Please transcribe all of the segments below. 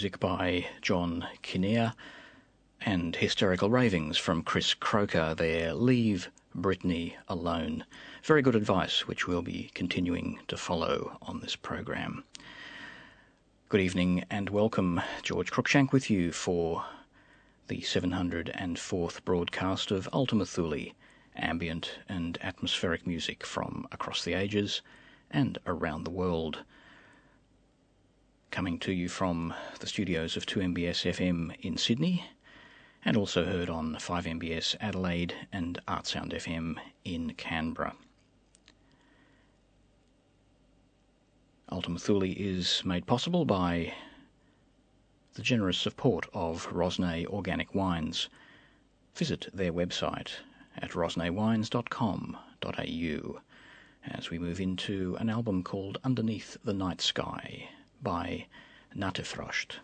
Music by John Kinnear and Hysterical Ravings from Chris Crocker there. Leave Britney alone. Very good advice, which we'll be continuing to follow on this program. Good evening and welcome. George Cruikshank with you for the 704th broadcast of Ultima Thule, ambient and atmospheric music from across the ages and around the world coming to you from the studios of 2MBS FM in Sydney and also heard on 5MBS Adelaide and Artsound FM in Canberra. Ultima Thule is made possible by the generous support of Rosnay Organic Wines. Visit their website at rosnaywines.com.au as we move into an album called Underneath the Night Sky by Natefrost.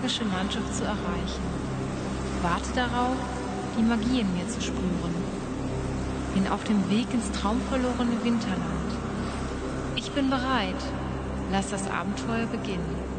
Magische Landschaft zu erreichen. Warte darauf, die Magie in mir zu spüren. Bin auf dem Weg ins traumverlorene Winterland. Ich bin bereit. Lass das Abenteuer beginnen.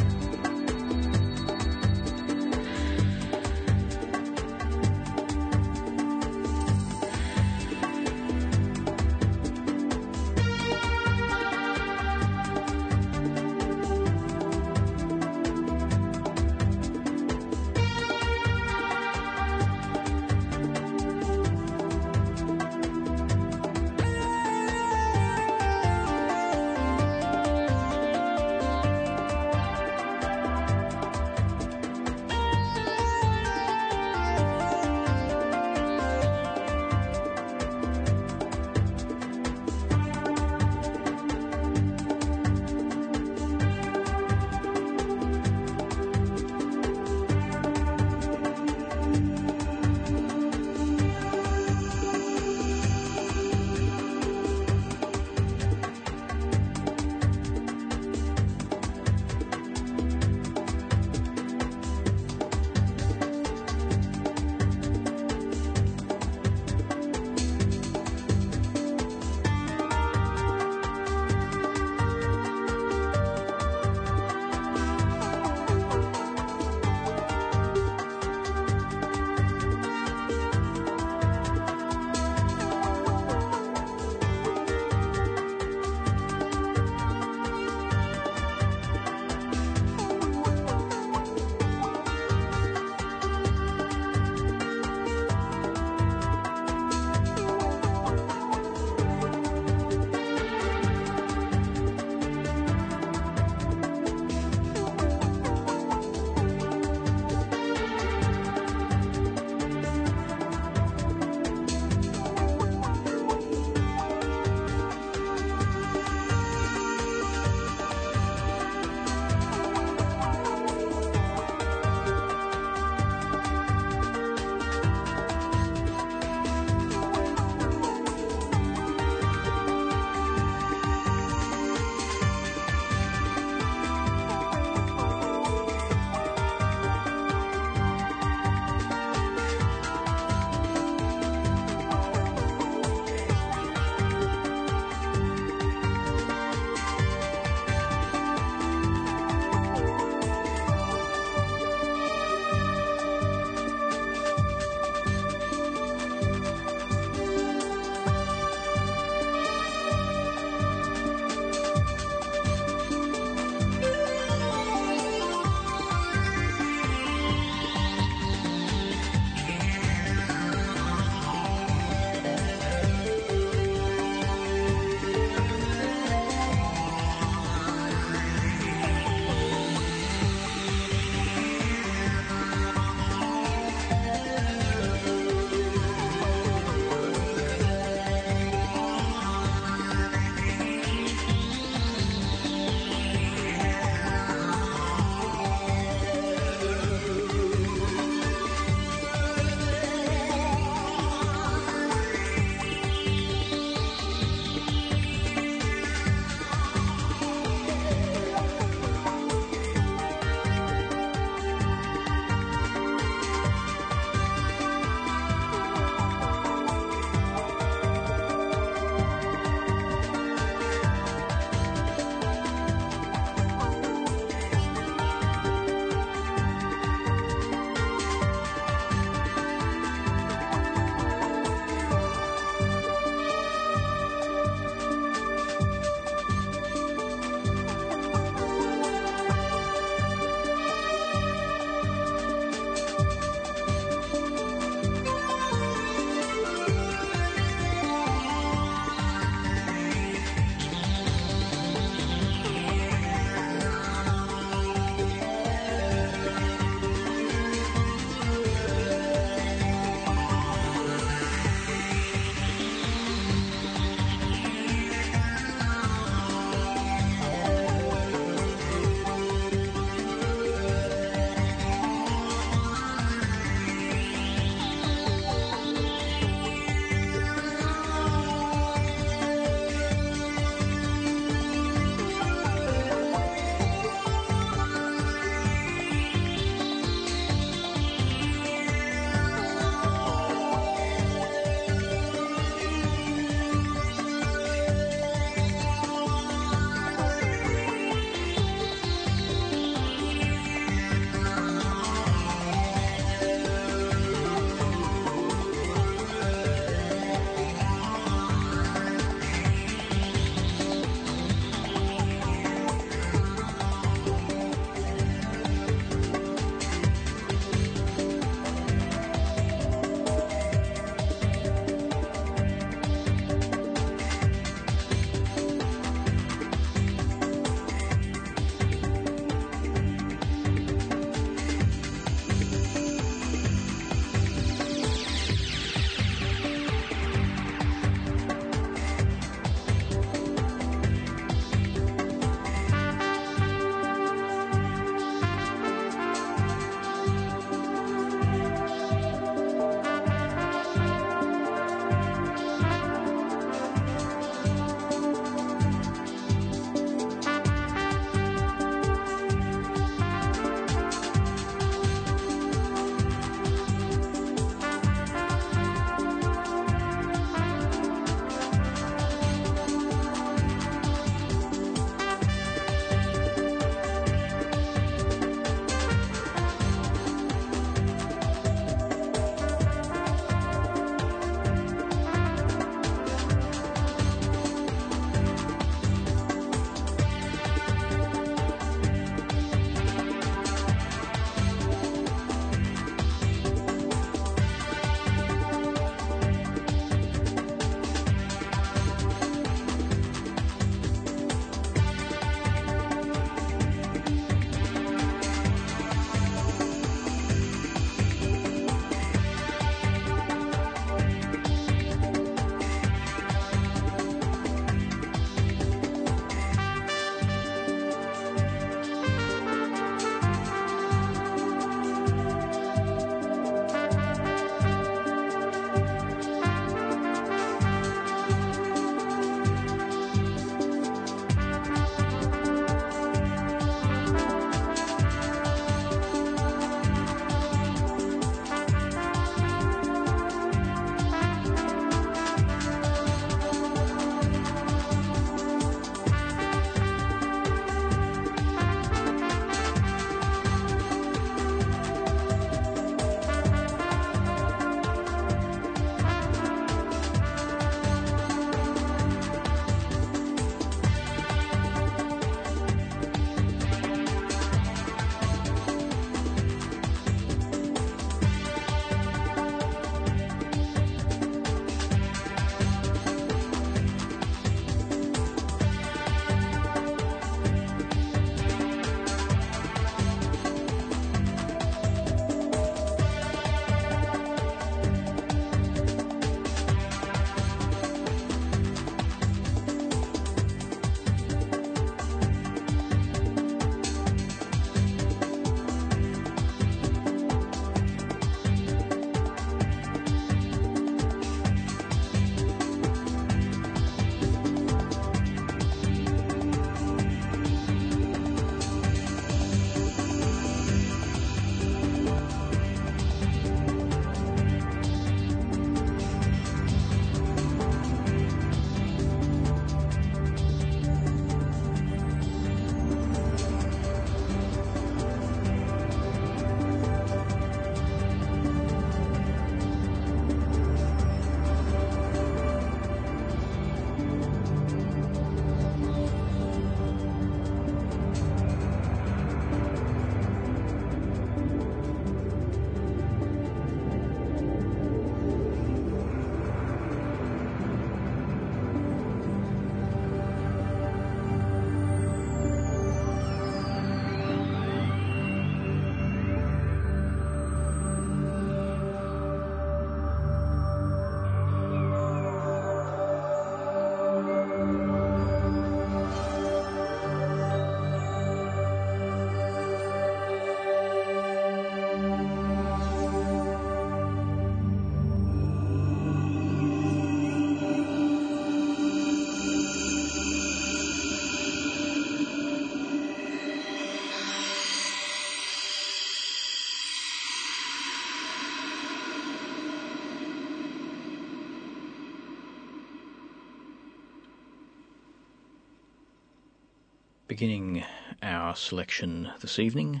Beginning our selection this evening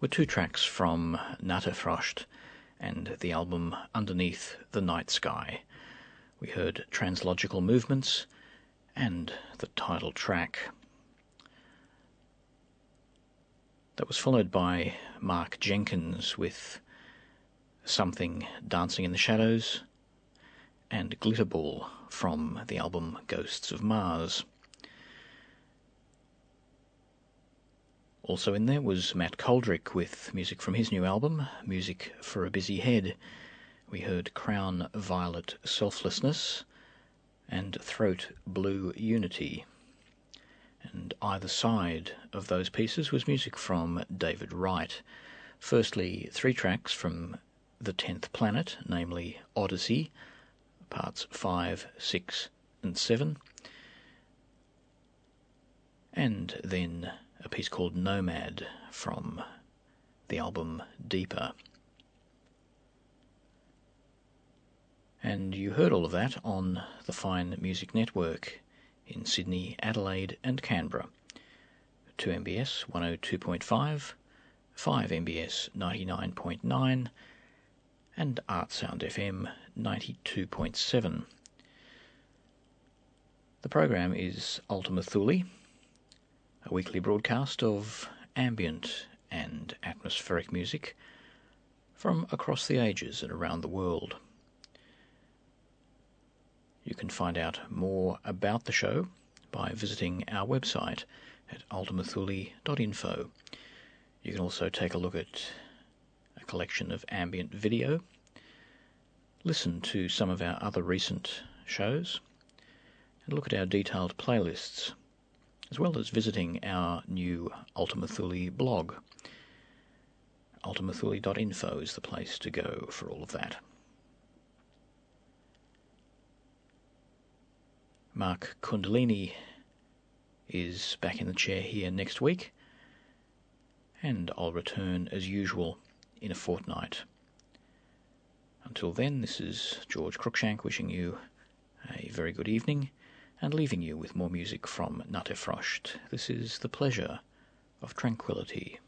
were two tracks from Nattefrost and the album Underneath the Night Sky. We heard Translogical Movements and the title track. That was followed by Mark Jenkins with Something Dancing in the Shadows and Glitterball from the album Ghosts of Mars. Also in there was Matt Coldrick with music from his new album, Music for a Busy Head. We heard Crown Violet Selflessness and Throat Blue Unity. And either side of those pieces was music from David Wright. Firstly, three tracks from The Tenth Planet, namely Odyssey, parts 5, 6, and 7. And then a piece called Nomad from the album Deeper. And you heard all of that on the Fine Music Network in Sydney, Adelaide, and Canberra. 2MBS 102.5, 5MBS 99.9, and Artsound FM 92.7. The program is Ultima Thule a weekly broadcast of ambient and atmospheric music from across the ages and around the world. You can find out more about the show by visiting our website at ultimathule.info. You can also take a look at a collection of ambient video, listen to some of our other recent shows, and look at our detailed playlists as well as visiting our new Ultima Thule blog. ultimathule.info is the place to go for all of that. Mark Kundalini is back in the chair here next week, and I'll return as usual in a fortnight. Until then, this is George Cruikshank wishing you a very good evening and leaving you with more music from Nattefrost. This is The Pleasure of Tranquility.